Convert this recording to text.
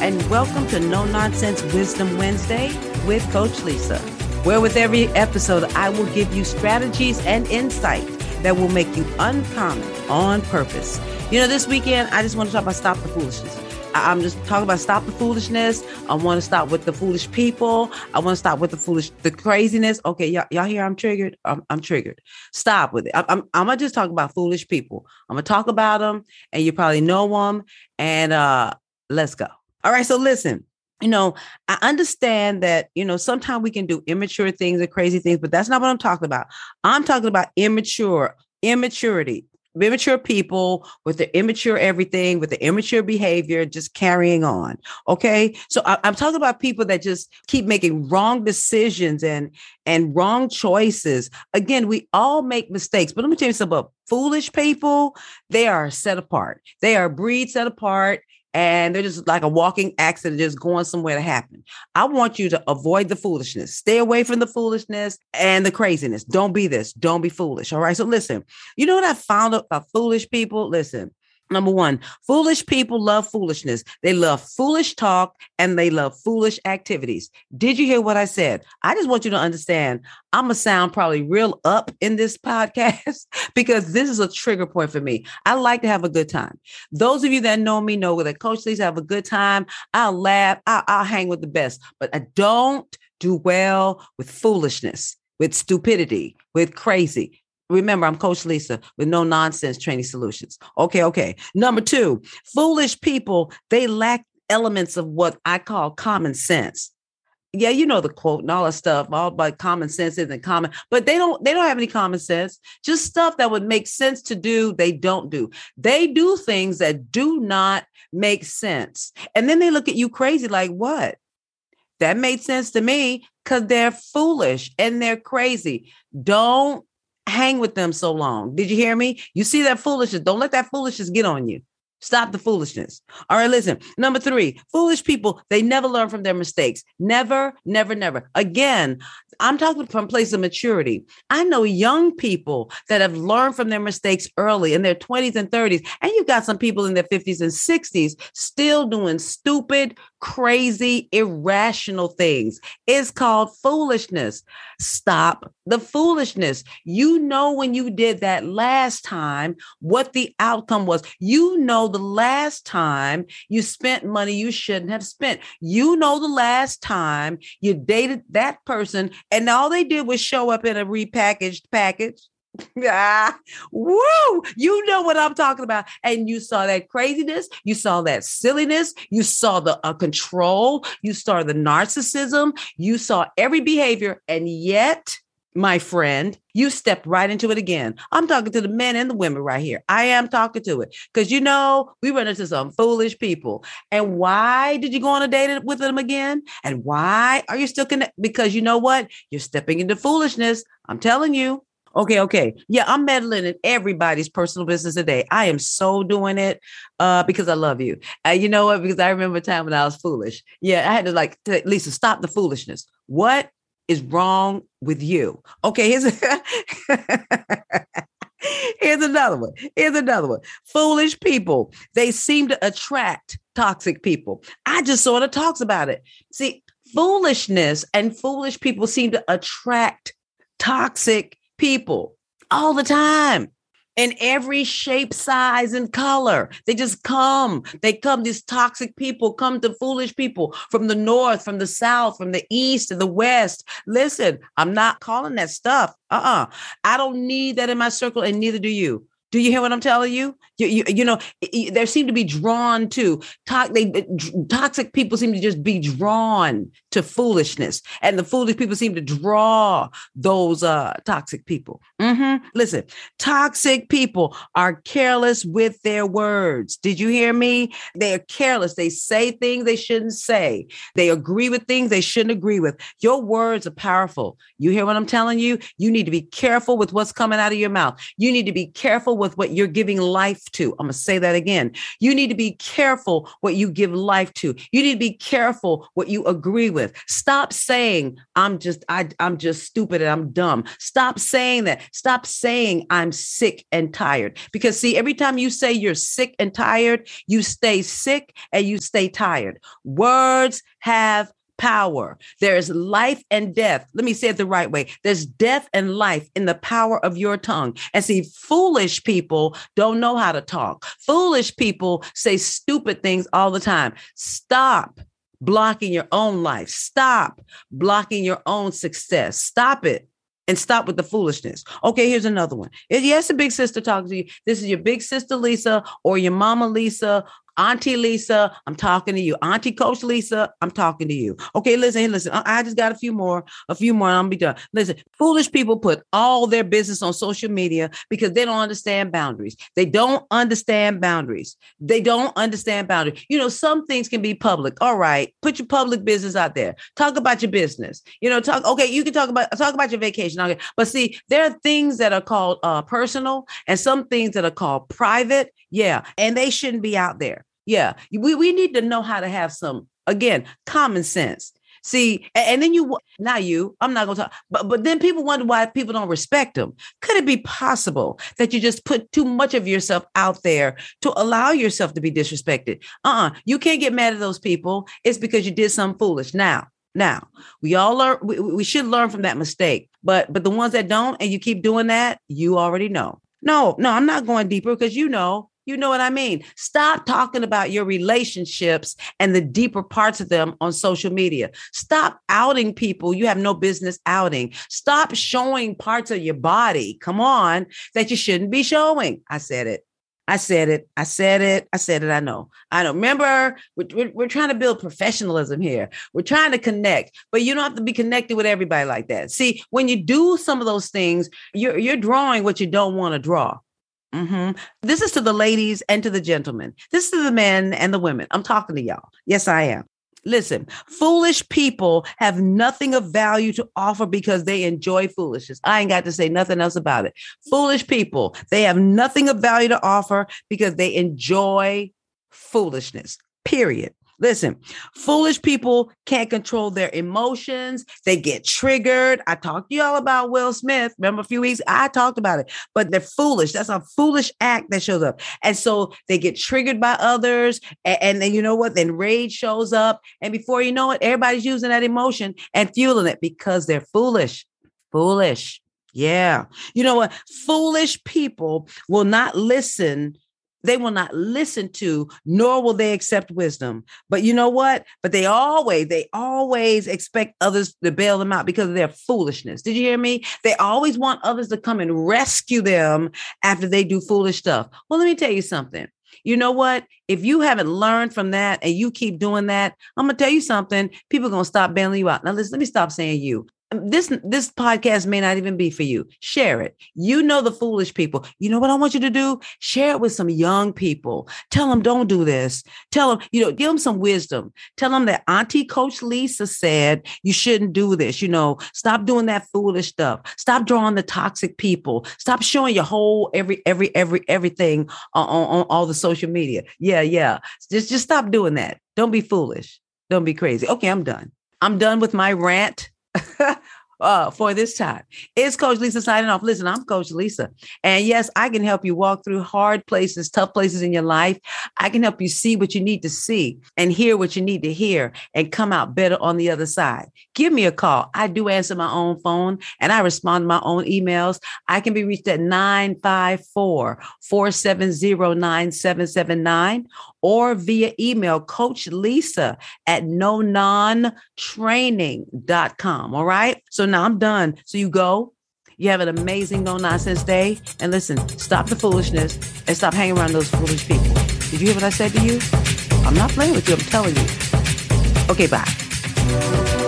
and welcome to No Nonsense Wisdom Wednesday with Coach Lisa, where with every episode, I will give you strategies and insight that will make you uncommon on purpose. You know, this weekend, I just want to talk about stop the foolishness. I'm just talking about stop the foolishness. I want to stop with the foolish people. I want to stop with the foolish, the craziness. Okay, y'all, y'all hear I'm triggered? I'm, I'm triggered. Stop with it. I, I'm, I'm gonna just talk about foolish people. I'm gonna talk about them, and you probably know them. And uh, let's go. All right. So listen. You know, I understand that, you know, sometimes we can do immature things and crazy things, but that's not what I'm talking about. I'm talking about immature, immaturity, immature people with the immature everything, with the immature behavior, just carrying on. Okay. So I, am talking about people that just keep making wrong decisions and and wrong choices. Again, we all make mistakes, but let me tell you something about foolish people. They are set apart. They are breed set apart and they're just like a walking accident, just going somewhere to happen. I want you to avoid the foolishness, stay away from the foolishness and the craziness. Don't be this, don't be foolish. All right. So, listen, you know what I found about foolish people? Listen, Number one, foolish people love foolishness. They love foolish talk and they love foolish activities. Did you hear what I said? I just want you to understand I'm going to sound probably real up in this podcast because this is a trigger point for me. I like to have a good time. Those of you that know me know that Coach Lisa have a good time. I'll laugh, I'll, I'll hang with the best, but I don't do well with foolishness, with stupidity, with crazy. Remember, I'm Coach Lisa with no nonsense training solutions. Okay, okay. Number two, foolish people, they lack elements of what I call common sense. Yeah, you know the quote and all that stuff, all about common sense isn't common, but they don't they don't have any common sense. Just stuff that would make sense to do, they don't do. They do things that do not make sense. And then they look at you crazy like, what? That made sense to me because they're foolish and they're crazy. Don't hang with them so long. Did you hear me? You see that foolishness. Don't let that foolishness get on you. Stop the foolishness. All right, listen. Number three, foolish people, they never learn from their mistakes. Never, never, never. Again, I'm talking from place of maturity. I know young people that have learned from their mistakes early in their 20s and 30s. And you've got some people in their 50s and 60s still doing stupid, crazy, irrational things. It's called foolishness. Stop the foolishness. You know, when you did that last time, what the outcome was. You know, the last time you spent money you shouldn't have spent. You know, the last time you dated that person and all they did was show up in a repackaged package. Ah, woo! You know what I'm talking about. And you saw that craziness, you saw that silliness, you saw the uh, control, you saw the narcissism, you saw every behavior, and yet my friend, you stepped right into it again. I'm talking to the men and the women right here. I am talking to it because you know we run into some foolish people. And why did you go on a date with them again? And why are you still connected? Because you know what? You're stepping into foolishness. I'm telling you. Okay, okay. Yeah, I'm meddling in everybody's personal business today. I am so doing it uh, because I love you. And you know what? Because I remember a time when I was foolish. Yeah, I had to like to, Lisa, stop the foolishness. What is wrong with you? Okay, here's here's another one. Here's another one. Foolish people. They seem to attract toxic people. I just sort of talks about it. See, foolishness and foolish people seem to attract toxic people all the time in every shape, size, and color. They just come. They come. These toxic people come to foolish people from the north, from the south, from the east, and the west. Listen, I'm not calling that stuff. Uh uh-uh. uh I don't need that in my circle, and neither do you. Do you hear what I'm telling you? You, you, you know, there seem to be drawn to to- they, toxic people seem to just be drawn to foolishness, and the foolish people seem to draw those uh, toxic people. Mm-hmm. Listen, toxic people are careless with their words. Did you hear me? They are careless. They say things they shouldn't say. They agree with things they shouldn't agree with. Your words are powerful. You hear what I'm telling you? You need to be careful with what's coming out of your mouth. You need to be careful with what you're giving life to. I'm going to say that again. You need to be careful what you give life to. You need to be careful what you agree with. Stop saying, I'm just, I, I'm just stupid and I'm dumb. Stop saying that. Stop saying I'm sick and tired. Because see, every time you say you're sick and tired, you stay sick and you stay tired. Words have power. There is life and death. Let me say it the right way. There's death and life in the power of your tongue. And see, foolish people don't know how to talk. Foolish people say stupid things all the time. Stop blocking your own life. Stop blocking your own success. Stop it and stop with the foolishness. Okay, here's another one. Yes, a big sister talking to you. This is your big sister Lisa or your mama Lisa Auntie Lisa, I'm talking to you. Auntie Coach Lisa, I'm talking to you. Okay, listen, listen. I just got a few more, a few more, I'm be done. Listen, foolish people put all their business on social media because they don't understand boundaries. They don't understand boundaries. They don't understand boundaries. You know, some things can be public. All right, put your public business out there. Talk about your business. You know, talk. Okay, you can talk about talk about your vacation. Okay, but see, there are things that are called uh, personal and some things that are called private. Yeah, and they shouldn't be out there. Yeah, we, we need to know how to have some, again, common sense. See, and then you, not you, I'm not going to talk, but, but then people wonder why people don't respect them. Could it be possible that you just put too much of yourself out there to allow yourself to be disrespected? Uh uh-uh. uh you can't get mad at those people. It's because you did something foolish. Now, now we all learn, we, we should learn from that mistake, but, but the ones that don't and you keep doing that, you already know. No, no, I'm not going deeper because you know you know what I mean? Stop talking about your relationships and the deeper parts of them on social media. Stop outing people you have no business outing. Stop showing parts of your body, come on, that you shouldn't be showing. I said it. I said it. I said it. I said it. I know. I know. Remember, we're, we're, we're, trying to build professionalism here. We're trying to connect, but you don't have to be connected with everybody like that. See, when you do some of those things, you're, you're drawing what you don't want to draw. Mm-hmm. This is to the ladies and to the gentlemen. This is to the men and the women. I'm talking to y'all. Yes, I am. Listen, foolish people have nothing of value to offer because they enjoy foolishness. I ain't got to say nothing else about it. Foolish people, they have nothing of value to offer because they enjoy foolishness. Period. Listen, foolish people can't control their emotions. They get triggered. I talked to y'all about Will Smith. Remember a few weeks? I talked about it, but they're foolish. That's a foolish act that shows up. And so they get triggered by others. And, and then you know what? Then rage shows up. And before you know it, everybody's using that emotion and fueling it because they're foolish. Foolish. Yeah. You know what? Foolish people will not listen they will not listen to, nor will they accept wisdom. But you know what? But they always, they always expect others to bail them out because of their foolishness. Did you hear me? They always want others to come and rescue them after they do foolish stuff. Well, let me tell you something. You know what? If you haven't learned from that and you keep doing that, I'm gonna tell you something. People are gonna stop bailing you out. Now, listen, let me stop saying you this this podcast may not even be for you. Share it. You know the foolish people. You know what i want you to do? Share it with some young people. Tell them don't do this. Tell them you know give them some wisdom. Tell them that auntie coach lisa said you shouldn't do this you know. Stop doing that foolish stuff. Stop drawing the toxic people. Stop showing your whole every every every everything on, on, on all the social media. Yeah yeah. Just just stop doing that. Don't be foolish. Don't be crazy. Okay i'm done. I'm done with my rant uh, for this time. It's Coach Lisa signing off. Listen, I'm Coach Lisa. And yes, I can help you walk through hard places, tough places in your life. I can help you see what you need to see and hear what you need to hear and come out better on the other side. Give me a call. I do answer my own phone and I respond to my own emails. I can be reached at 954 470 9779 or via email, Coach Lisa at no non training.com. All right. So now I'm done. So you go, you have an amazing no nonsense day. And listen, stop the foolishness and stop hanging around those foolish people. Did you hear what I said to you? I'm not playing with you. I'm telling you. Okay, bye.